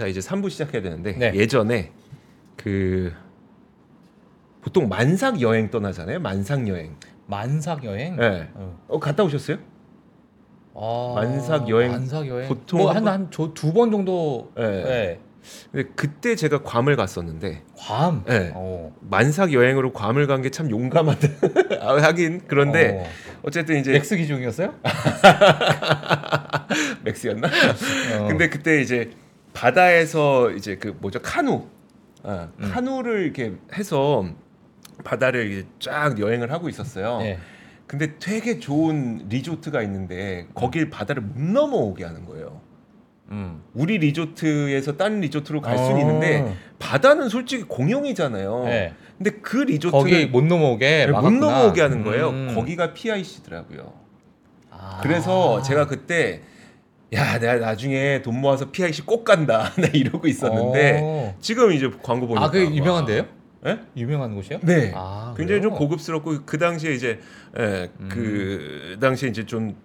자 이제 3부 시작해야 되는데 네. 예전에 그 보통 만삭 여행 떠나잖아요. 만삭 여행. 만삭 여행. 네. 어. 어 갔다 오셨어요? 아, 만삭 여행 만삭 여행. 보통 보통 한 번- 정도. 네. 네. 근데 그때 제가 괌을 갔었는데 괌. 네. 어. 만삭 여행으로 괌을 간 게 참 용감하다. 아, 하긴 그런데 어. 어쨌든 이제 엑스 기종이었어요? 맥스였나? 어. 근데 그때 이제 바다에서 이제 그 뭐죠 카누, 아, 음. 카누를 이렇게 해서 바다를 쫙 여행을 하고 있었어요. 네. 근데 되게 좋은 리조트가 있는데 거길 바다를 못 넘어오게 하는 거예요. 음. 우리 리조트에서 다른 리조트로 갈 수는 어. 있는데 바다는 솔직히 공용이잖아요. 네. 근데 그 리조트를 거기 못 넘어오게 못 막았구나. 넘어오게 하는 거예요. 음. 거기가 PIC더라고요. 아. 그래서 제가 그때 야 내가 나중에 돈 모아서 PIC 꼭 간다 나 이러고 있었는데 어. 지금 이제 광고 보니까 아, 그 유명한데요? 와. 예? 유명한 곳이요? 네. 아, 굉장히 좀 그래요? 고급스럽고 그 당시에 이제 예, 음. 그 당시에 이제 좀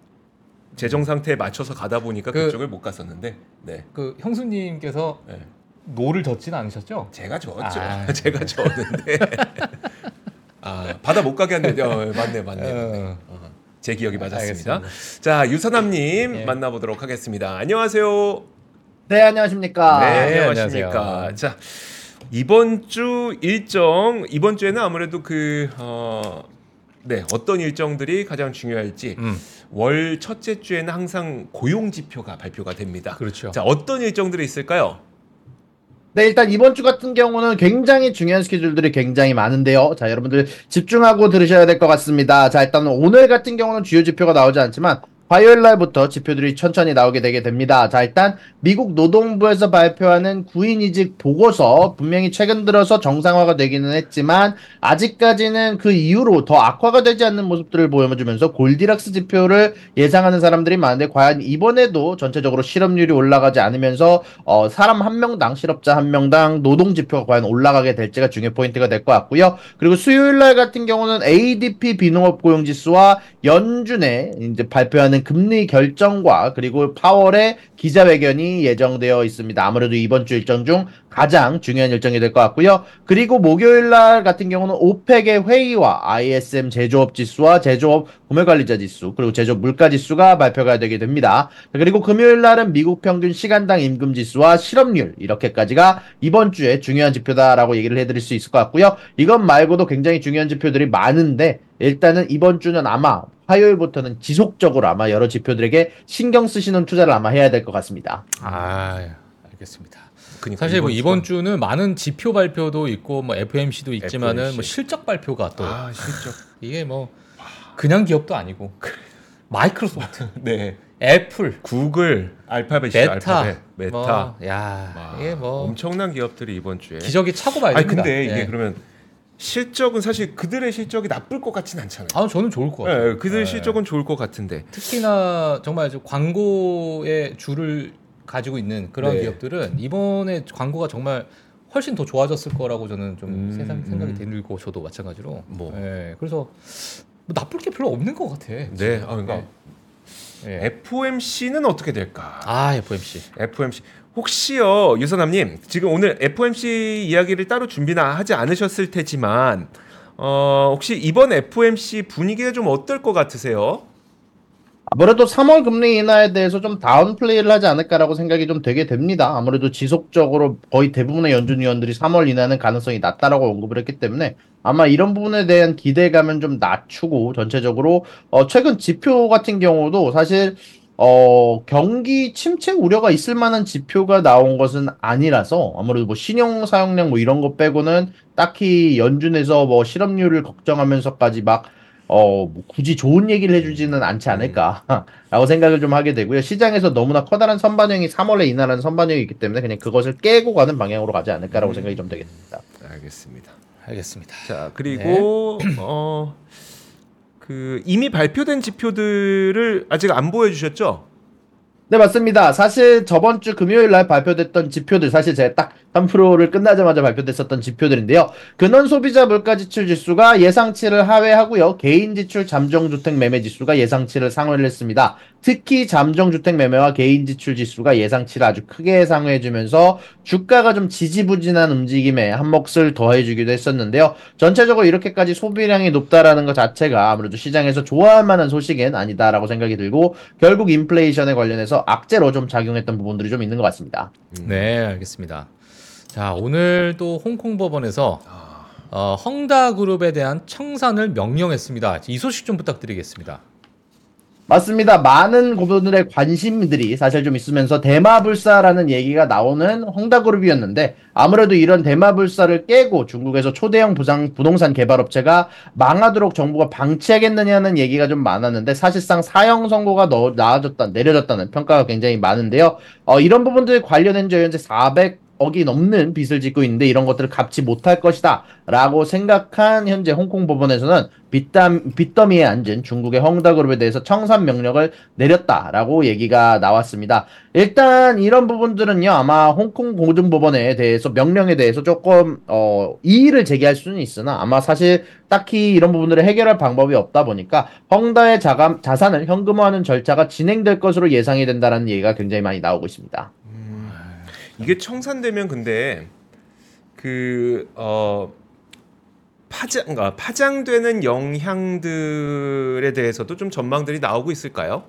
재정 상태에 맞춰서 가다 보니까 그- 그, 쪽을 못 갔었는데 네. 그 형수님께서 네. 노를 젓진 않으셨죠? 제가 저었죠. 아. 제가 저었는데 아 바다 못 가게 했는데 어, 맞네 맞네. 맞네. 어. 어, 제 기억이 맞았습니다. 알겠습니다. 자 유선남님 예. 만나보도록 하겠습니다. 안녕하세요. 네 안녕하십니까. 네, 네, 안녕하십니까. 안녕하세요. 자 이번 주 일정 이번 주에는 아무래도 그 어, 네 어떤 일정들이 가장 중요할지 음. 월 첫째 주에는 항상 고용 지표가 발표가 됩니다. 그렇죠. 자 어떤 일정들이 있을까요? 네 일단 이번 주 같은 경우는 굉장히 중요한 스케줄들이 굉장히 많은데요. 자 여러분들 집중하고 들으셔야 될 것 같습니다. 자 일단 오늘 같은 경우는 주요 지표가 나오지 않지만 화요일 날부터 지표들이 천천히 나오게 되게 됩니다. 자 일단 미국 노동부에서 발표하는 구인 이직 보고서 분명히 최근 들어서 정상화가 되기는 했지만 아직까지는 그 이후로 더 악화가 되지 않는 모습들을 보여주면서 골디락스 지표를 예상하는 사람들이 많은데 과연 이번에도 전체적으로 실업률이 올라가지 않으면서 어, 사람 한 명당 실업자 한 명당 노동 지표가 과연 올라가게 될지가 중요 포인트가 될 것 같고요. 그리고 수요일 날 같은 경우는 ADP 비농업 고용 지수와 연준에 이제 발표하는 금리 결정과 그리고 파월의 기자회견이 예정되어 있습니다. 아무래도 이번 주 일정 중 가장 중요한 일정이 될 것 같고요. 그리고 목요일 날 같은 경우는 오펙의 회의와 ISM 제조업 지수와 제조업 구매관리자 지수 그리고 제조업 물가 지수가 발표가 되게 됩니다. 그리고 금요일 날은 미국 평균 시간당 임금 지수와 실업률 이렇게까지가 이번 주에 중요한 지표다라고 얘기를 해드릴 수 있을 것 같고요. 이것 말고도 굉장히 중요한 지표들이 많은데 일단은 이번 주는 아마 화요일부터는 지속적으로 아마 여러 지표들에게 신경 쓰시는 투자를 아마 해야 될 것 같습니다. 아, 알겠습니다. 그러니까 사실 뭐 이번 주가- 주는 많은 지표 발표도 있고 뭐 FOMC도 있지만은 FOMC. 뭐 실적 발표가 또 아 실적 이게 뭐 그냥 기업도 아니고 마이크로소프트, 네 애플, 구글 알파벳이죠 메타, 알파벳 메타 뭐, 야 와, 이게 뭐 엄청난 기업들이 이번 주에 기적이 차고 아니 됩니다. 근데 이게 예. 그러면 실적은 사실 그들의 실적이 나쁠 것 같진 않잖아요. 아 저는 좋을 것 같아요. 예, 그들 예. 실적은 좋을 것 같은데 특히나 정말 저 광고의 줄을 가지고 있는 그런 네. 기업들은 이번에 광고가 정말 훨씬 더 좋아졌을 거라고 저는 좀 음, 세상 생각이 음. 들고 저도 마찬가지로 뭐. 예, 그래서 뭐 나쁠 게 별로 없는 것 같아. 네, 지금. 아, 그러니까 예. 예. FOMC는 어떻게 될까? 아 FMC FOMC 혹시요 유선남님 지금 오늘 FOMC 이야기를 따로 준비는 하지 않으셨을 테지만 어, 혹시 이번 FOMC 분위기가 좀 어떨 것 같으세요? 아무래도 3월 금리 인하에 대해서 좀 다운 플레이를 하지 않을까라고 생각이 좀 되게 됩니다. 아무래도 지속적으로 거의 대부분의 연준 위원들이 3월 인하는 가능성이 낮다라고 언급을 했기 때문에 아마 이런 부분에 대한 기대감은 좀 낮추고 전체적으로 어 최근 지표 같은 경우도 사실 어 경기 침체 우려가 있을 만한 지표가 나온 것은 아니라서 아무래도 뭐 신용 사용량 뭐 이런 거 빼고는 딱히 연준에서 뭐 실업률을 걱정하면서까지 막 어, 뭐 굳이 좋은 얘기를 해주지는 않지 않을까라고 생각을 좀 하게 되고요. 시장에서 너무나 커다란 선반영이 3월에 인하라는 선반영이 있기 때문에 그냥 그것을 깨고 가는 방향으로 가지 않을까라고 생각이 좀 되겠습니다. 알겠습니다. 알겠습니다. 자 그리고 어, 그 이미 발표된 지표들을 아직 안 보여주셨죠? 네, 맞습니다. 사실 저번 주 금요일 날 발표됐던 지표들 사실 제가 딱 3%를 끝나자마자 발표됐었던 지표들인데요. 근원 소비자 물가 지출 지수가 예상치를 하회하고요. 개인 지출 잠정 주택 매매 지수가 예상치를 상회를 했습니다. 특히 잠정 주택 매매와 개인 지출 지수가 예상치를 아주 크게 상회해 주면서 주가가 좀 지지부진한 움직임에 한 몫을 더해 주기도 했었는데요. 전체적으로 이렇게까지 소비량이 높다라는 것 자체가 아무래도 시장에서 좋아할 만한 소식은 아니다라고 생각이 들고 결국 인플레이션에 관련해서 악재로 좀 작용했던 부분들이 좀 있는 것 같습니다. 네, 알겠습니다. 자, 오늘 또 홍콩 법원에서 어, 헝다 그룹에 대한 청산을 명령했습니다. 이 소식 좀 부탁드리겠습니다. 맞습니다. 많은 고분들의 관심들이 사실 좀 있으면서 대마불사라는 얘기가 나오는 헝다그룹이었는데 아무래도 이런 대마불사를 깨고 중국에서 초대형 부상 부동산 개발업체가 망하도록 정부가 방치하겠느냐는 얘기가 좀 많았는데 사실상 사형 선고가 너, 나아졌다 내려졌다는 평가가 굉장히 많은데요. 어, 이런 부분들 관련해서 현재 400 억이 넘는 빚을 짓고 있는데 이런 것들을 갚지 못할 것이다 라고 생각한 현재 홍콩 법원에서는 빚담, 빚더미에 앉은 중국의 헝다그룹에 대해서 청산 명령을 내렸다라고 얘기가 나왔습니다. 일단 이런 부분들은요 아마 홍콩 고등법원에 대해서 명령에 대해서 조금 어, 이의를 제기할 수는 있으나 아마 사실 딱히 이런 부분들을 해결할 방법이 없다 보니까 헝다의 자감, 자산을 현금화하는 절차가 진행될 것으로 예상이 된다는 얘기가 굉장히 많이 나오고 있습니다. 이게 청산되면 근데 그어 파장 그러니까 파장되는 영향들에 대해서도 좀 전망들이 나오고 있을까요?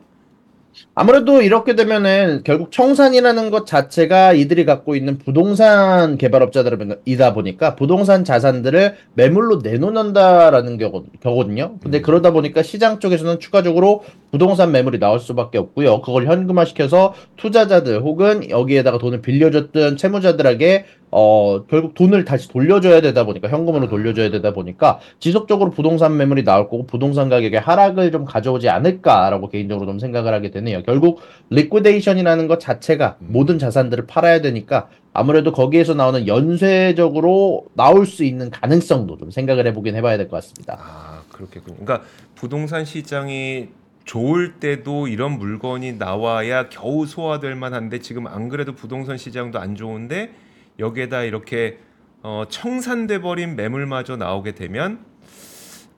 아무래도 이렇게 되면은 결국 청산이라는 것 자체가 이들이 갖고 있는 부동산 개발업자들이다 보니까 부동산 자산들을 매물로 내놓는다라는 경우, 경우거든요. 근데 그러다 보니까 시장 쪽에서는 추가적으로 부동산 매물이 나올 수밖에 없고요. 그걸 현금화시켜서 투자자들 혹은 여기에다가 돈을 빌려줬던 채무자들에게 어, 결국 돈을 다시 돌려줘야 되다 보니까, 현금으로 돌려줘야 되다 보니까, 지속적으로 부동산 매물이 나올 거고, 부동산 가격의 하락을 좀 가져오지 않을까라고 개인적으로 좀 생각을 하게 되네요. 결국, liquidation이라는 것 자체가 모든 자산들을 팔아야 되니까, 아무래도 거기에서 나오는 연쇄적으로 나올 수 있는 가능성도 좀 생각을 해보긴 해봐야 될 것 같습니다. 아 그렇겠군요. 그러니까 부동산 시장이 좋을 때도 이런 물건이 나와야 겨우 소화될 만한데 지금 안 그래도 부동산 시장도 안 좋은데 여기에다 이렇게 어, 청산돼 버린 매물마저 나오게 되면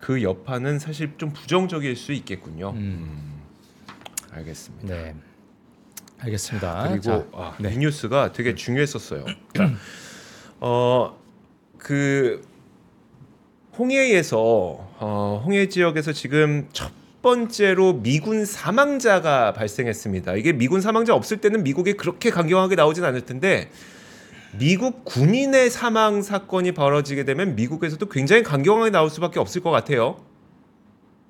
그 여파는 사실 좀 부정적일 수 있겠군요. 음, 알겠습니다. 네. 알겠습니다. 그리고 자, 아, 네. 이 뉴스가 되게 중요했었어요. 그러니까 어 그 홍해에서 어, 홍해 지역에서 지금 첫 번째로 미군 사망자가 발생했습니다. 이게 미군 사망자 없을 때는 미국이 그렇게 강경하게 나오진 않을 텐데 미국 군인의 사망 사건이 벌어지게 되면 미국에서도 굉장히 강경하게 나올 수밖에 없을 것 같아요.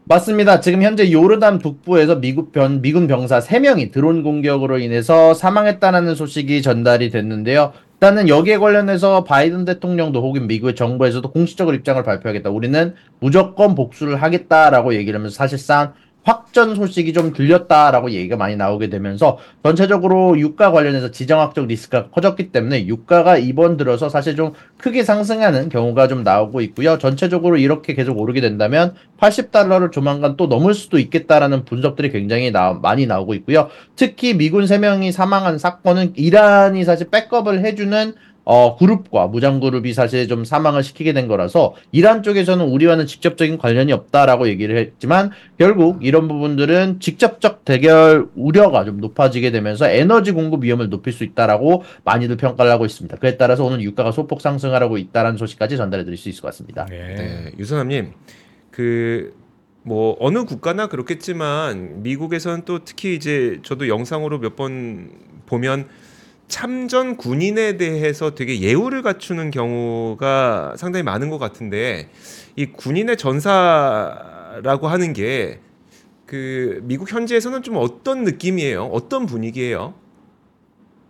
맞습니다. 지금 현재 요르단 북부에서 미국 변, 미군 병사 3명이 드론 공격으로 인해서 사망했다는 소식이 전달이 됐는데요. 일단은 여기에 관련해서 바이든 대통령도 혹은 미국의 정부에서도 공식적으로 입장을 발표하겠다. 우리는 무조건 복수를 하겠다라고 얘기를 하면서 사실상 확전 소식이 좀 들렸다라고 얘기가 많이 나오게 되면서 전체적으로 유가 관련해서 지정학적 리스크가 커졌기 때문에 유가가 이번 들어서 사실 좀 크게 상승하는 경우가 좀 나오고 있고요. 전체적으로 이렇게 계속 오르게 된다면 80달러를 조만간 또 넘을 수도 있겠다라는 분석들이 굉장히 나, 많이 나오고 있고요. 특히 미군 3명이 사망한 사건은 이란이 사실 백업을 해주는 어, 그룹과 무장 그룹이 사실 좀 사망을 시키게 된 거라서 이란 쪽에서는 우리와는 직접적인 관련이 없다라고 얘기를 했지만 결국 이런 부분들은 직접적 대결 우려가 좀 높아지게 되면서 에너지 공급 위험을 높일 수 있다라고 많이들 평가를 하고 있습니다. 그에 따라서 오늘 유가가 소폭 상승하고 있다라는 소식까지 전달해 드릴 수 있을 것 같습니다. 네. 네, 유선남님 그 뭐 어느 국가나 그렇겠지만 미국에서는 또 특히 이제 저도 영상으로 몇 번 보면 참전 군인에 대해서 되게 예우를 갖추는 경우가 상당히 많은 것 같은데 이 군인의 전사라고 하는 게 그 미국 현지에서는 좀 어떤 느낌이에요? 어떤 분위기예요?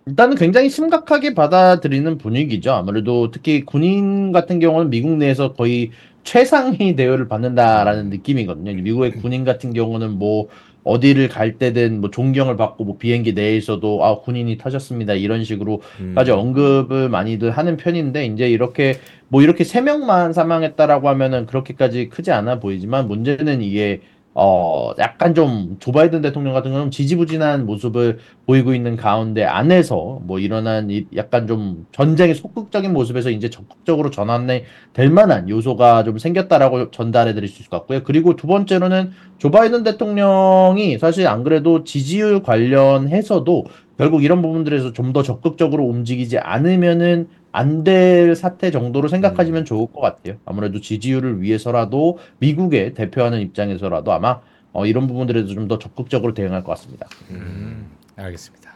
일단은 굉장히 심각하게 받아들이는 분위기죠. 아무래도 특히 군인 같은 경우는 미국 내에서 거의 최상위 대우를 받는다라는 느낌이거든요. 미국의 군인 같은 경우는 뭐 어디를 갈 때든 뭐 존경을 받고 뭐 비행기 내에서도 아 군인이 타셨습니다 이런 식으로까지 음. 언급을 많이들 하는 편인데 이제 이렇게 뭐 이렇게 세 명만 사망했다라고 하면은 그렇게까지 크지 않아 보이지만 문제는 이게 어 약간 좀 조 바이든 대통령 같은 경우는 지지부진한 모습을 보이고 있는 가운데 안에서 뭐 일어난 이 약간 좀 전쟁의 소극적인 모습에서 이제 적극적으로 전환이 될 만한 요소가 좀 생겼다라고 전달해 드릴 수 있을 것 같고요. 그리고 두 번째로는 조 바이든 대통령이 사실 안 그래도 지지율 관련해서도 결국 이런 부분들에서 좀 더 적극적으로 움직이지 않으면은 안 될 사태 정도로 생각하시면 좋을 것 같아요. 아무래도 지지율을 위해서라도 미국에 대표하는 입장에서라도 아마 어, 이런 부분들에도 좀 더 적극적으로 대응할 것 같습니다. 음, 알겠습니다.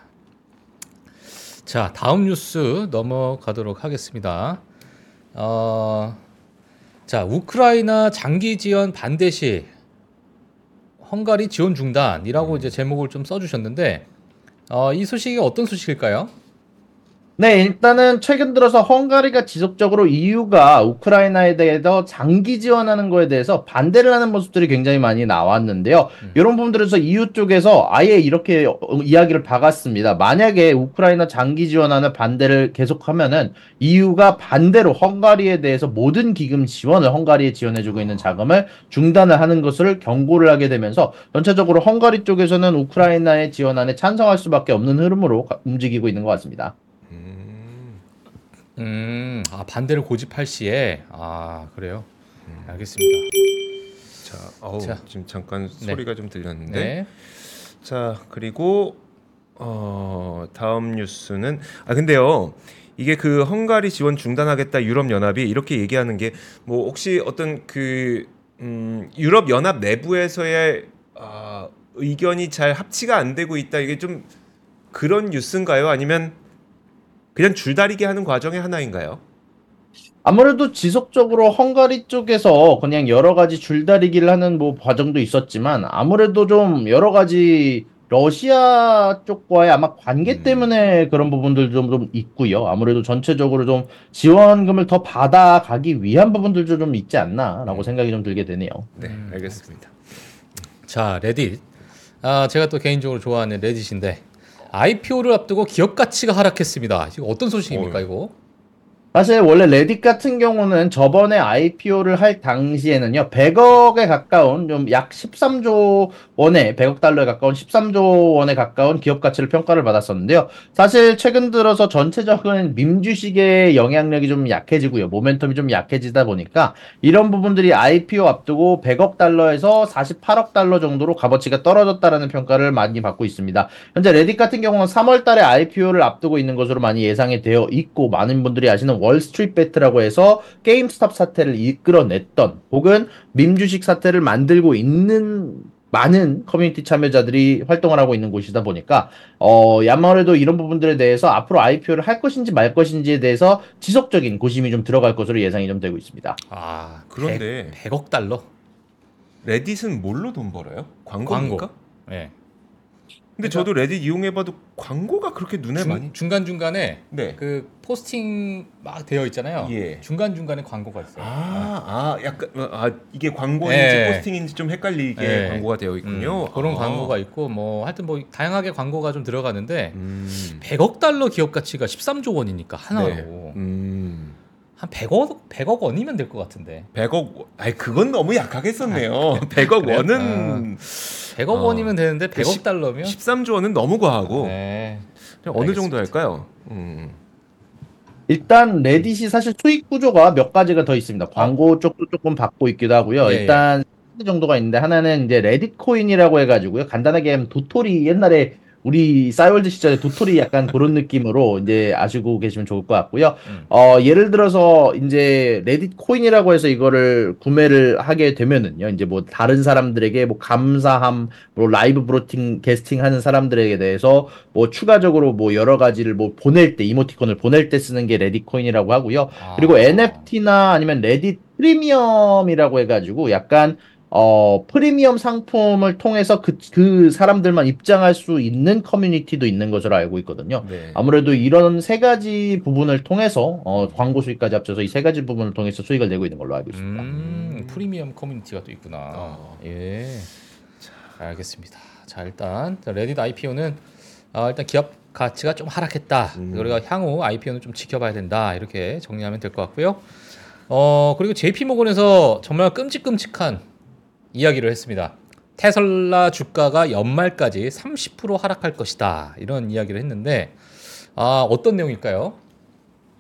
자, 다음 뉴스 넘어가도록 하겠습니다. 어, 자, 우크라이나 장기 지원 반대 시 헝가리 지원 중단이라고 이제 제목을 좀 써주셨는데 어, 이 소식이 어떤 소식일까요? 네, 일단은 최근 들어서 헝가리가 지속적으로 EU가 우크라이나에 대해서 장기 지원하는 거에 대해서 반대를 하는 모습들이 굉장히 많이 나왔는데요. 음. 이런 부분들에서 EU 쪽에서 아예 이렇게 어, 이야기를 박았습니다. 만약에 우크라이나 장기 지원하는 반대를 계속하면은 EU가 반대로 헝가리에 대해서 모든 기금 지원을 헝가리에 지원해주고 있는 자금을 중단을 하는 것을 경고를 하게 되면서 전체적으로 헝가리 쪽에서는 우크라이나의 지원안에 찬성할 수밖에 없는 흐름으로 가- 움직이고 있는 것 같습니다. 음. 음, 아, 반대를 고집할 시에 아 그래요. 알겠습니다. 자, 어우, 자. 지금 잠깐 네. 소리가 좀 들렸는데. 네. 자, 그리고 어, 다음 뉴스는 아 근데요. 이게 그 헝가리 지원 중단하겠다 유럽 연합이 이렇게 얘기하는 게 뭐 혹시 어떤 그 음, 유럽 연합 내부에서의 아, 의견이 잘 합치가 안 되고 있다. 이게 좀 그런 뉴스인가요? 아니면 그냥 줄다리기 하는 과정의 하나인가요? 아무래도 지속적으로 헝가리 쪽에서 그냥 여러 가지 줄다리기를 하는 뭐 과정도 있었지만 아무래도 좀 여러 가지 러시아 쪽과의 아마 관계 음. 때문에 그런 부분들도 좀, 좀 있고요. 아무래도 전체적으로 좀 지원금을 더 받아가기 위한 부분들도 좀 있지 않나라고 음. 생각이 좀 들게 되네요. 네, 음, 알겠습니다. 자, 레딧. 아, 제가 또 개인적으로 좋아하는 레딧인데 IPO를 앞두고 기업 가치가 하락했습니다. 이거 어떤 소식입니까, 어휴. 이거? 사실 원래 레딧 같은 경우는 저번에 IPO를 할 당시에는요, 100억에 가까운 좀 약 13조 원에 100억 달러에 가까운 13조 원에 가까운 기업 가치를 평가를 받았었는데요. 사실 최근 들어서 전체적인 밈 주식의 영향력이 좀 약해지고요. 모멘텀이 좀 약해지다 보니까 이런 부분들이 IPO 앞두고 100억 달러에서 48억 달러 정도로 값어치가 떨어졌다라는 평가를 많이 받고 있습니다. 현재 레딧 같은 경우는 3월 달에 IPO를 앞두고 있는 것으로 많이 예상이 되어 있고 많은 분들이 아시는 월스트리트 베츠라고 해서 게임스톱 사태를 이끌어냈던 혹은 밈 주식 사태를 만들고 있는 많은 커뮤니티 참여자들이 활동을 하고 있는 곳이다 보니까 어 아무래도 이런 부분들에 대해서 앞으로 IPO를 할 것인지 말 것인지에 대해서 지속적인 고심이 좀 들어갈 것으로 예상이 좀 되고 있습니다. 아, 그런데 100, 억 달러. 레딧은 뭘로 돈 벌어요? 광고입니까? 광고. 예. 근데 저도 레딧 이용해봐도 광고가 그렇게 눈에 많이 중간 중간에 네. 그 포스팅 막 되어 있잖아요. 예. 중간 중간에 광고가 있어요. 아, 아, 약간 아 이게 광고인지 네. 포스팅인지 좀 헷갈리게 네. 광고가 되어 있군요. 음, 그런 아. 광고가 있고 뭐 하여튼 뭐 다양하게 광고가 좀 들어가는데 음. 100억 달러 기업 가치가 13조 원이니까 하나로 네. 음. 한 100억 100억 원이면 될 것 같은데. 100억 아니 그건 너무 약하게 썼네요. 100억 그래요? 원은 100억 어. 원이면 되는데 100억 십- 달러면 13조 원은 너무 과하고 네. 어느 정도. 할까요? 음. 일단 레딧이 사실 수익 구조가 몇 가지가 더 있습니다. 광고 쪽도 조금 받고 있기도 하고요. 예, 일단 세 정도가 있는데 하나는 이제 레딧 코인이라고 해가지고요. 간단하게 하면 도토리 옛날에 우리 싸이월드 시절에 도토리 약간 그런 느낌으로 이제 아시고 계시면 좋을 것 같고요. 음. 어 예를 들어서 이제 레딧 코인이라고 해서 이거를 구매를 하게 되면은요. 이제 뭐 다른 사람들에게 뭐 감사함, 뭐 라이브 broadcasting 하는 사람들에게 대해서 뭐 추가적으로 뭐 여러 가지를 뭐 보낼 때 이모티콘을 보낼 때 쓰는 게 레딧 코인이라고 하고요. 아. 그리고 NFT나 아니면 레딧 프리미엄이라고 해가지고 약간 어 프리미엄 상품을 통해서 그, 그 사람들만 입장할 수 있는 커뮤니티도 있는 것으로 알고 있거든요. 네. 아무래도 이런 세 가지 부분을 통해서 어, 광고 수익까지 합쳐서 이 세 가지 부분을 통해서 수익을 내고 있는 걸로 알고 있습니다. 음, 프리미엄 커뮤니티가 또 있구나. 어. 예. 자, 알겠습니다. 자, 일단 레딧 IPO는 아, 일단 기업 가치가 좀 하락했다. 음. 우리가 향후 IPO는 좀 지켜봐야 된다. 이렇게 정리하면 될 것 같고요. 어, 그리고 JP 모건에서 정말 끔찍끔찍한 이야기를 했습니다. 테슬라 주가가 연말까지 30% 하락할 것이다. 이런 이야기를 했는데 아, 어떤 내용일까요?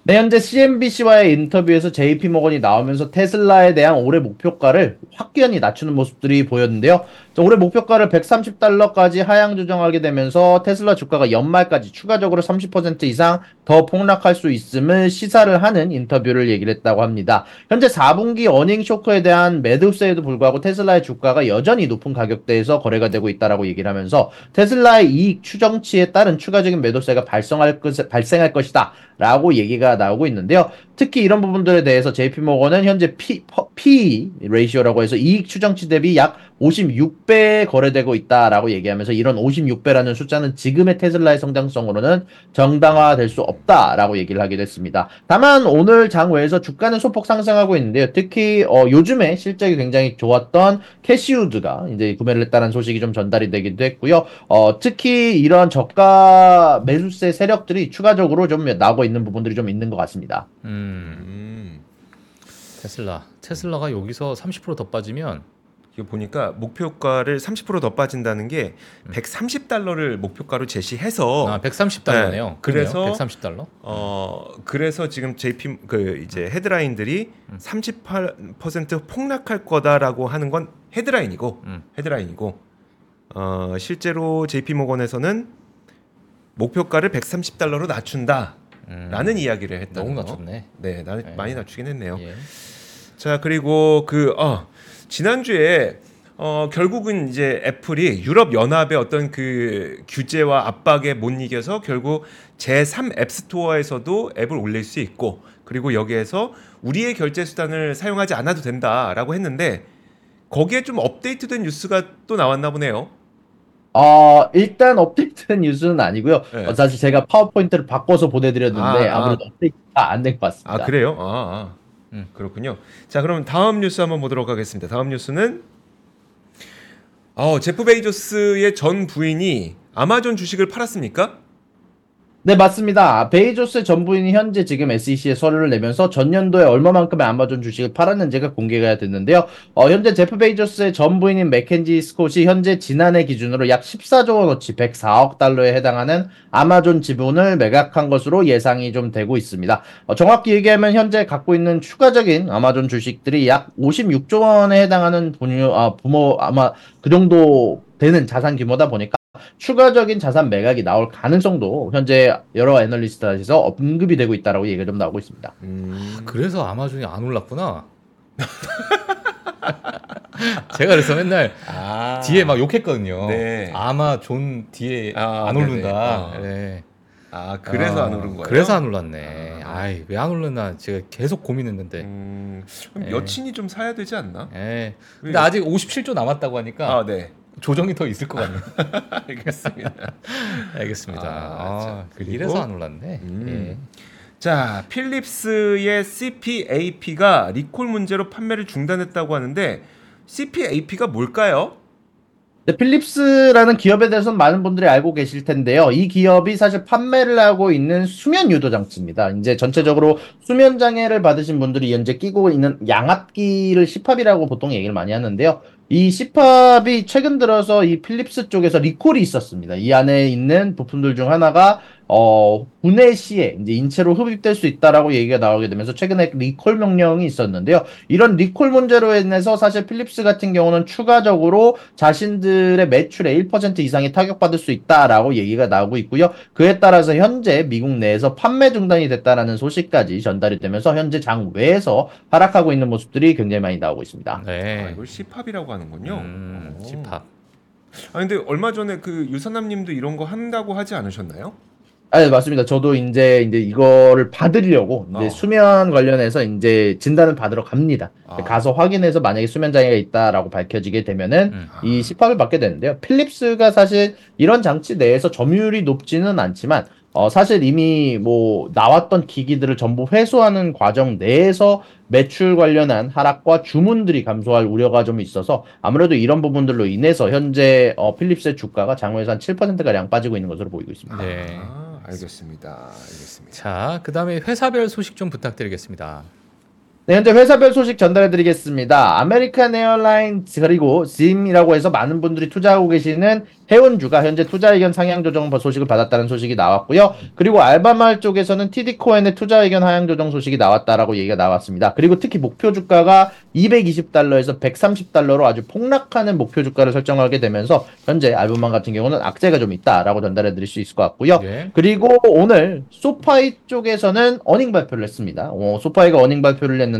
네, 현재 CNBC와의 인터뷰에서 JP 모건이 나오면서 테슬라에 대한 올해 목표가를 확연히 낮추는 모습들이 보였는데요. 자, 올해 목표가를 130달러까지 하향 조정하게 되면서 테슬라 주가가 연말까지 추가적으로 30% 이상 더 폭락할 수 있음을 시사를 하는 인터뷰를 얘기를 했다고 합니다. 현재 4분기 어닝 쇼크에 대한 매도세에도 불구하고 테슬라의 주가가 여전히 높은 가격대에서 거래가 되고 있다라고 얘기를 하면서 테슬라의 이익 추정치에 따른 추가적인 매도세가 발생할, 것, 발생할 것이다. 라고 얘기가 나오고 있는데요. 특히 이런 부분들에 대해서 JP모건은 현재 P, P 레이시오라고 해서 이익 추정치 대비 약 56배 거래되고 있다라고 얘기하면서 이런 56배라는 숫자는 지금의 테슬라의 성장성으로는 정당화될 수 없다라고 얘기를 하기도 했습니다. 다만 오늘 장외에서 주가는 소폭 상승하고 있는데요. 특히 어, 요즘에 실적이 굉장히 좋았던 캐시우드가 이제 구매를 했다는 소식이 좀 전달이 되기도 했고요. 어, 특히 이런 저가 매수세 세력들이 추가적으로 좀 나오고 있는 부분들이 좀 있는 것 같습니다. 음, 음. 테슬라. 테슬라가 여기서 30%더 빠지면 이거 보니까 목표가를 30%더 빠진다는 게 130달러를 목표가로 제시해서 아, 130달러네요. 네, 그래서- 130달러. 어 그래서 지금 JP 그 이제 헤드라인들이 38% 폭락할 거다라고 하는 건 헤드라인이고 음. 헤드라인이고 어 실제로 JP 모건에서는 목표가를 130달러로 낮춘다 라는 음, 이야기를 했다는 너무 거. 낮췄네. 네, 나, 네. 많이 낮추긴 했네요. 예. 자 그리고 그 어, 지난주에 어, 결국은 이제 애플이 유럽 연합의 어떤 그 규제와 압박에 못 이겨서 결국 제3 앱스토어에서도 앱을 올릴 수 있고 그리고 여기에서 우리의 결제 수단을 사용하지 않아도 된다라고 했는데 거기에 좀 업데이트된 뉴스가 또 나왔나 보네요. 어, 일단 업데이트된 뉴스는 아니고요. 네. 어, 사실 제가 파워포인트를 바꿔서 보내드렸는데 아, 아. 아, 무래도 업데이트가 안 된 것 같습니다. 아 그래요? 아, 아. 음. 그렇군요. 자 그럼 다음 뉴스 한번 보도록 하겠습니다. 다음 뉴스는 어, 제프 베이조스의 전 부인이 아마존 주식을 팔았습니까? 네, 맞습니다. 베이조스의 전 부인이 현재 지금 SEC에 서류를 내면서 전년도에 얼마만큼의 아마존 주식을 팔았는지가 공개가 됐는데요. 어, 현재 제프 베이조스의 전 부인인 맥켄지 스콧이 현재 지난해 기준으로 약 14조 원어치 104억 달러에 해당하는 아마존 지분을 매각한 것으로 예상이 좀 되고 있습니다. 어, 정확히 얘기하면 현재 갖고 있는 추가적인 아마존 주식들이 약 56조 원에 해당하는 분유, 아, 부모, 아마 그 정도 되는 자산 규모다 보니까 추가적인 자산 매각이 나올 가능성도 현재 여러 애널리스트에서 언급이 되고 있다라고 얘기가 좀 나오고 있습니다. 음, 그래서 아마존이 안 올랐구나. 제가 그래서 맨날 아, 뒤에 막 욕했거든요. 네. 아마존 뒤에 아, 안. 오른다. 아. 네. 아 그래서 아, 안 오른 거예요? 그래서 안 올랐네. 아. 아이 왜 안 올랐나 제가 계속 고민했는데. 음, 그럼 네. 여친이 좀 사야 되지 않나? 예. 근데 아직 57조 남았다고 하니까 아 네. 조정이 더 있을 것 같네요. 알겠습니다. 알겠습니다. 아, 아, 자, 그리고- 이래서 안 올랐네. 음. 예. 자 필립스의 CPAP가 리콜 문제로 판매를 중단했다고 하는데 CPAP가 뭘까요? 네, 필립스라는 기업에 대해서는 많은 분들이 알고 계실 텐데요. 이 기업이 사실 판매를 하고 있는 수면 유도 장치입니다. 이제 전체적으로 수면 장애를 받으신 분들이 현재 끼고 있는 양압기를 CPAP이라고 보통 얘기를 많이 하는데요. 이 CPAP이 최근 들어서 이 필립스 쪽에서 리콜이 있었습니다. 이 안에 있는 부품들 중 하나가 어, 분해 시에 이제 인체로 흡입될 수 있다라고 얘기가 나오게 되면서 최근에 리콜 명령이 있었는데요. 이런 리콜 문제로 인해서 사실 필립스 같은 경우는 추가적으로 자신들의 매출의 1% 이상이 타격받을 수 있다라고 얘기가 나오고 있고요. 그에 따라서 현재 미국 내에서 판매 중단이 됐다라는 소식까지 전달이 되면서 현재 장 외에서 하락하고 있는 모습들이 굉장히 많이 나오고 있습니다. 아, 네. 이걸 CPAP이라고 하는군요. 음, 오. 집합. 아 근데 얼마 전에 그 유선남님도 이런 거 한다고 하지 않으셨나요? 아, 네, 맞습니다. 저도 이제 이제 이거를 받으려고 이제 어. 수면 관련해서 이제 진단을 받으러 갑니다. 아. 가서 확인해서 만약에 수면 장애가 있다라고 밝혀지게 되면은 음. 이 CPAP을 받게 되는데요. 필립스가 사실 이런 장치 내에서 점유율이 높지는 않지만 어 사실 이미 뭐 나왔던 기기들을 전부 회수하는 과정 내에서 매출 관련한 하락과 주문들이 감소할 우려가 좀 있어서 아무래도 이런 부분들로 인해서 현재 어 필립스의 주가가 장외에서 한 7% 가량 빠지고 있는 것으로 보이고 있습니다. 네. 아, 알겠습니다. 알겠습니다. 자, 그다음에 회사별 소식 좀 부탁드리겠습니다. 네, 현재 회사별 소식 전달해드리겠습니다. 아메리칸 에어라인즈 그리고 짐이라고 해서 많은 분들이 투자하고 계시는 해운주가 현재 투자 의견 상향 조정 소식을 받았다는 소식이 나왔고요. 그리고 알바말 쪽에서는 TD코엔의 투자 의견 하향 조정 소식이 나왔다라고 얘기가 나왔습니다. 그리고 특히 목표 주가가 220달러에서 130달러로 아주 폭락하는 목표 주가를 설정하게 되면서 현재 알바말 같은 경우는 악재가 좀 있다라고 전달해드릴 수 있을 것 같고요. 예. 그리고 오늘 소파이 쪽에서는 earning 발표를 했습니다. 어, 소파이가 earning 발표를 했는데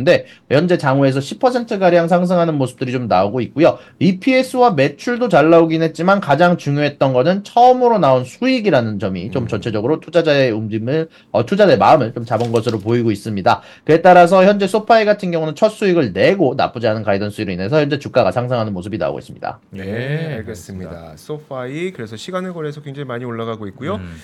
현재 장후에서 10% 가량 상승하는 모습들이 좀 나오고 있고요. EPS와 매출도 잘 나오긴 했지만 가장 중요했던 거는 처음으로 나온 수익이라는 점이 좀 음. 전체적으로 투자자의 움직임을 어, 투자자의 마음을 좀 잡은 것으로 보이고 있습니다. 그에 따라서 현재 소파이 같은 경우는 첫 수익을 내고 나쁘지 않은 가이던스로 인해서 현재 주가가 상승하는 모습이 나오고 있습니다. 네, 예, 알겠습니다. 소파이 그래서 시간을 거래해서 굉장히 많이 올라가고 있고요. 음.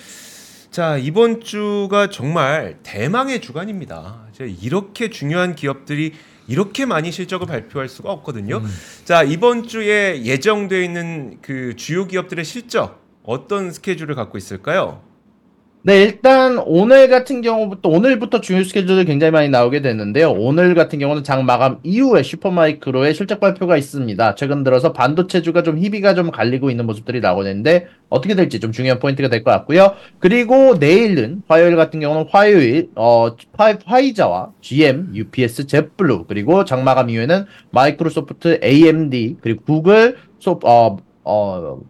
자 이번 주가 정말 대망의 주간입니다. 이렇게 중요한 기업들이 이렇게 많이 실적을 발표할 수가 없거든요. 자 이번 주에 예정되어 있는 그 주요 기업들의 실적 어떤 스케줄을 갖고 있을까요? 네, 일단 오늘 같은 경우부터 오늘부터 중요 스케줄이 굉장히 많이 나오게 됐는데요. 오늘 같은 경우는 장 마감 이후에 슈퍼마이크로의 실적 발표가 있습니다. 최근 들어서 반도체주가 좀 희비가 좀 갈리고 있는 모습들이 나오는데 어떻게 될지 좀 중요한 포인트가 될 것 같고요. 그리고 내일은 화요일 같은 경우는 화요일 어 화, 화이자와 GM, UPS, 젯블루 그리고 장 마감 이후에는 마이크로소프트, AMD 그리고 구글, 소 어 어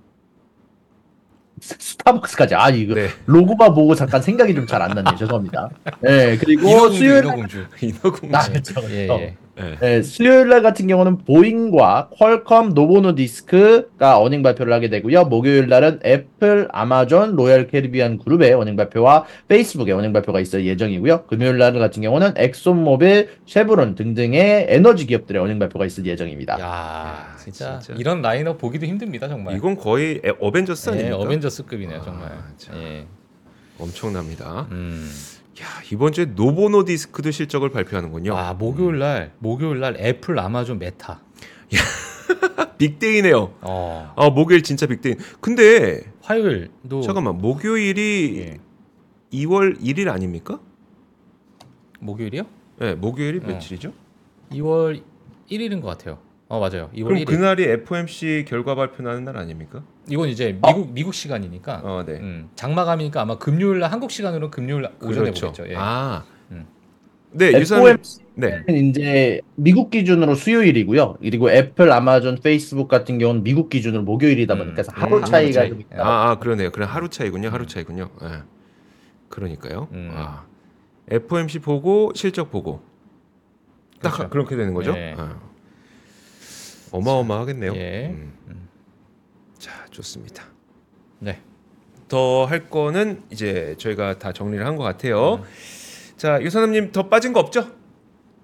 스타벅스까지 아 이거 네. 로고만 보고 잠깐 생각이 좀 잘 안 났네요. 죄송합니다. 네, 그리고 인어공주, 수요일 인어공주. 인어공주. 아, 그렇죠. 예, 그렇죠. 예. 네. 네, 수요일 날 같은 경우는 보잉과 퀄컴, 노보노디스크가 earning 발표를 하게 되고요. 목요일 날은 애플, 아마존, 로얄 캐리비안 그룹의 earning 발표와 페이스북의 earning 발표가 있을 예정이고요. 금요일 날 같은 경우는 엑손모빌, 쉐브론 등등의 에너지 기업들의 earning 발표가 있을 예정입니다. 야, 야, 진짜, 진짜. 이런 라인업 보기도 힘듭니다 정말. 이건 거의 에- 어벤져스 예, 아닙니까? 어벤져스급이네요 정말. 아, 참. 예. 엄청납니다. 음. 야 이번 주에 노보노디스크도 실적을 발표하는군요. 아 목요일 날 목요일 날 애플, 아마존, 메타. big day네요. 어. 아 목요일 진짜 big day. 근데 화요일도 잠깐만 목요일이 예. 2월 1일 아닙니까? 목요일이요? 네, 목요일이 어. 며칠이죠? 2월 1일인 것 같아요. 어 맞아요. 2월 그럼 1일. 그날이 FOMC 결과 발표나는 날 아닙니까? 이건 이제 미국 미국 시간이니까. 어, 네. 음, 장마감이니까 아마 금요일 날 한국 시간으로 금요일 날 오전에 그렇죠. 보겠죠. 예. 아, 음. 네. FOMC는 네. 이제 미국 기준으로 수요일이고요. 그리고 애플, 아마존, 페이스북 같은 경우는 미국 기준으로 목요일이다 보니까 음, 하루 음, 차이가 하루 좀 차이. 있다. 아, 아 그러네요. 그럼 하루 차이군요. 하루 차이군요. 예. 그러니까요. 음. 아, FOMC 보고 실적 보고 딱 그렇죠. 그렇게 되는 거죠. 네. 아. 어마어마하겠네요. 예. 음. 자, 좋습니다. 네. 더 할 거는 이제 저희가 다 정리를 한 것 같아요. 음. 자, 유사남님 더 빠진 거 없죠?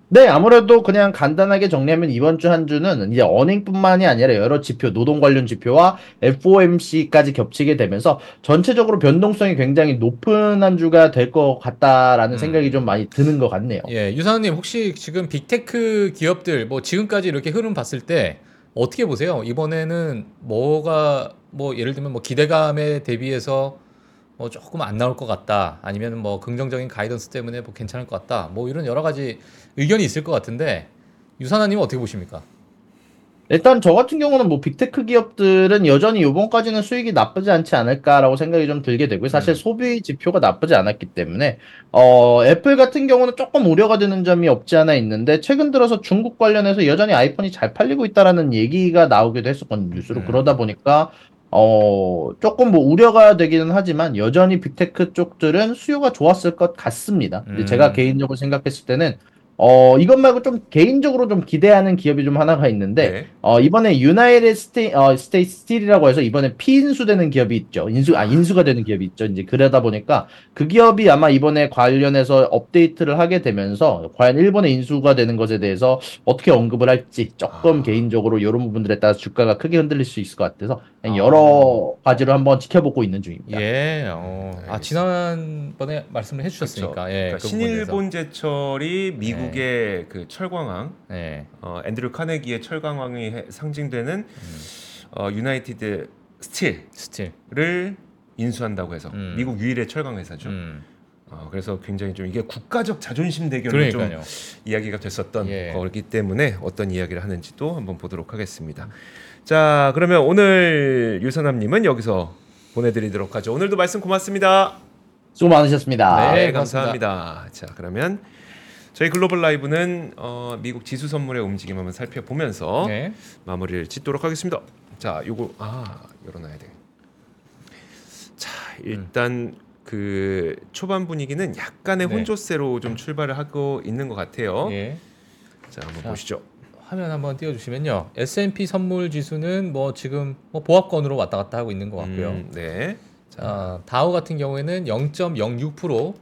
네, 아무래도 그냥 간단하게 정리하면 이번 주 한 주는 이제 어닝뿐만이 아니라 여러 지표, 노동 관련 지표와 FOMC까지 겹치게 되면서 전체적으로 변동성이 굉장히 높은 한 주가 될 것 같다라는 음. 생각이 좀 많이 드는 것 같네요. 예, 유사님 혹시 지금 빅테크 기업들 뭐 지금까지 이렇게 흐름 봤을 때 어떻게 보세요? 이번에는 뭐가 뭐 예를 들면 뭐 기대감에 대비해서 뭐 조금 안 나올 것 같다. 아니면 뭐 긍정적인 가이던스 때문에 뭐 괜찮을 것 같다. 뭐 이런 여러 가지 의견이 있을 것 같은데 유사남님 어떻게 보십니까? 일단 저 같은 경우는 뭐 빅테크 기업들은 여전히 이번까지는 수익이 나쁘지 않지 않을까라고 생각이 좀 들게 되고요. 사실 음. 소비 지표가 나쁘지 않았기 때문에 어 애플 같은 경우는 조금 우려가 되는 점이 없지 않아 있는데 최근 들어서 중국 관련해서 여전히 아이폰이 잘 팔리고 있다라는 얘기가 나오기도 했었거든요. 뉴스로 음. 그러다 보니까 어 조금 뭐 우려가 되기는 하지만 여전히 빅테크 쪽들은 수요가 좋았을 것 같습니다. 음. 제가 개인적으로 생각했을 때는 어 이것 말고 좀 개인적으로 좀 기대하는 기업이 좀 하나가 있는데 네. 어, 이번에 유나이티드 스테이, 어, 스테이트 스틸이라고 해서 이번에 피인수되는 기업이 있죠. 인수, 아, 인수가 되는 기업이 있죠. 이제 그러다 보니까 그 기업이 아마 이번에 관련해서 업데이트를 하게 되면서 과연 일본의 인수가 되는 것에 대해서 어떻게 언급을 할지 조금 아. 개인적으로 이런 부분들에 따라 주가가 크게 흔들릴 수 있을 것 같아서 그냥 아. 여러 가지로 한번 지켜보고 있는 중입니다. 예, 어. 아. 지난번에 말씀을 해주셨으니까, 예, 그러니까 그 부분에서. 신일본 제철이 미국 의 그 철광왕 예, 어, 앤드류 카네기의 철강왕이 해- 상징되는 어, 유나이티드 스틸을 스틸. 인수한다고 해서 음. 미국 유일의 철강 회사죠. 음. 어, 그래서 굉장히 좀 이게 국가적 자존심 대결로 좀 그러니까요. 이야기가 됐었던 예. 거기 때문에 어떤 이야기를 하는지도 한번 보도록 하겠습니다. 자, 그러면 오늘 유사남님은 여기서 보내드리도록 하죠. 오늘도 말씀 고맙습니다. 수고 많으셨습니다. 네, 네. 감사합니다. 자, 그러면 저희 글로벌 라이브는 어, 미국 지수 선물의 움직임 한번 살펴보면서 네. 마무리를 짓도록 하겠습니다. 자, 요거 아 열어놔야 돼. 자, 일단 그 초반 분위기는 약간의 네. 혼조세로 좀 출발을 하고 있는 것 같아요. 예. 자, 한번 자. 보시죠. 화면 한번 띄워주시면요. S&P 선물 지수는 뭐 지금 뭐 보합권으로 왔다 갔다 하고 있는 것 같고요. 음, 네. 자, 다우 같은 경우에는 0.06%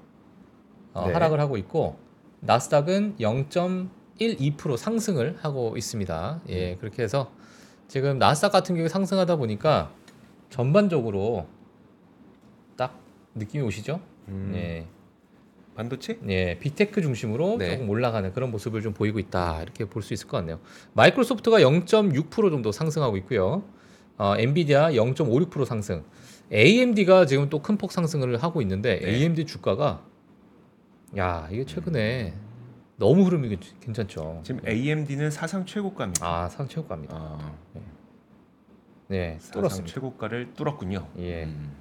어, 네. 하락을 하고 있고 나스닥은 0.12% 상승을 하고 있습니다. 음. 예, 그렇게 해서 지금 나스닥 같은 경우에 상승하다 보니까 전반적으로 딱 느낌이 오시죠? 음, 예. 반도체? 예, 빅테크 중심으로 네. 조금 올라가는 그런 모습을 좀 보이고 있다 이렇게 볼 수 있을 것 같네요. 마이크로소프트가 0.6% 정도 상승하고 있고요. 어, 엔비디아 0.56% 상승. AMD가 지금 또 큰 폭 상승을 하고 있는데 네. AMD 주가가 야 이게 최근에 너무 흐름이 괜- 괜찮죠. 지금 AMD는 사상 최고가입니다. 아 상체고가입니다. 아, 네, 사상 뚫었습니다. 최고가를 뚫었군요. 예. 음.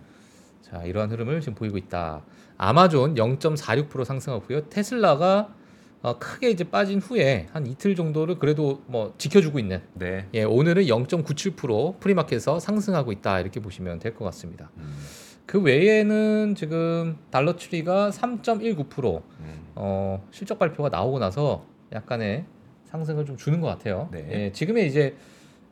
자 이러한 흐름을 지금 보이고 있다. 아마존 0.46% 상승하고요. 테슬라가 어, 크게 이제 빠진 후에 한 이틀 정도를 그래도 뭐 지켜주고 있는. 네. 예, 오늘은 0.97% 프리마켓에서 상승하고 있다 이렇게 보시면 될 것 같습니다. 음, 그 외에는 지금 달러 트리가 3.19% 음. 어, 실적 발표가 나오고 나서 약간의 상승을 좀 주는 것 같아요. 네. 예, 지금의 이제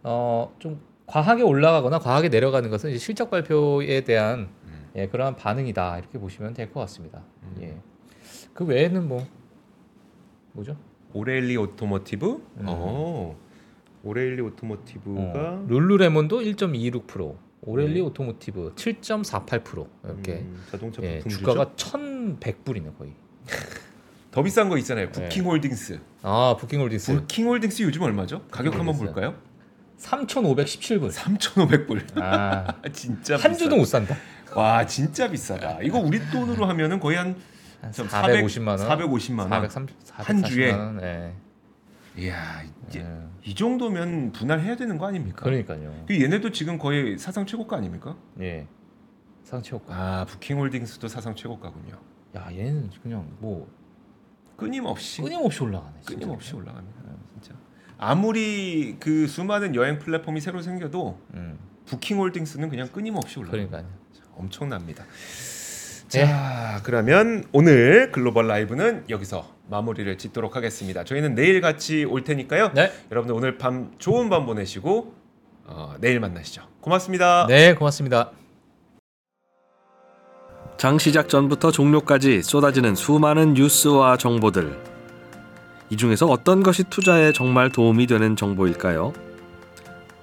어, 좀 과하게 올라가거나 과하게 내려가는 것은 실적 발표에 대한 음. 예, 그러한 반응이다 이렇게 보시면 될 것 같습니다. 음. 예. 그 외에는 뭐 뭐죠? 오레일리 오토모티브? 음. 어. 오레일리 오토모티브가 어, 룰루레몬도 1.26%, 오렐리 네. 오토모티브 7.48% 이렇게 음, 자동차 예, 부품 주가가 주죠? 1,100불이네 거의. 더 비싼 거 있잖아요. 부킹홀딩스. 아 부킹홀딩스 부킹홀딩스 요즘 얼마죠? 가격 한번. 볼까요? 3,517불. 3,500불. 아, 진짜 한. 주도 못 산다. 와, 진짜 비싸다. 이거 우리 돈으로 하면은 거의 한한좀 450만 원. 450만 원. 430, 한 주에? 440만 원. 예. 이야, 이제 예. 이 정도면 분할해야 되는 거 아닙니까? 그러니까요. 그 얘네도 지금 거의 사상 최고가 아닙니까? 예. 상체효과. 아, 부킹홀딩스도 사상 최고가군요. 야, 얘는 그냥 뭐 끊임없이 끊임없이 올라가네. 진짜. 끊임없이 올라갑니다. 진짜. 아무리 그 수많은 여행 플랫폼이 새로 생겨도 음. 부킹홀딩스는 그냥 끊임없이 올라갑니다. 그러니까요. 엄청납니다. 네. 자, 그러면 오늘 글로벌 라이브는 여기서 마무리를 짓도록 하겠습니다. 저희는 내일 같이 올 테니까요. 네. 여러분들 오늘 밤 좋은 밤 보내시고 어, 내일 만나시죠. 고맙습니다. 네, 고맙습니다. 장 시작 전부터 종료까지 쏟아지는 수많은 뉴스와 정보들. 이 중에서 어떤 것이 투자에 정말 도움이 되는 정보일까요?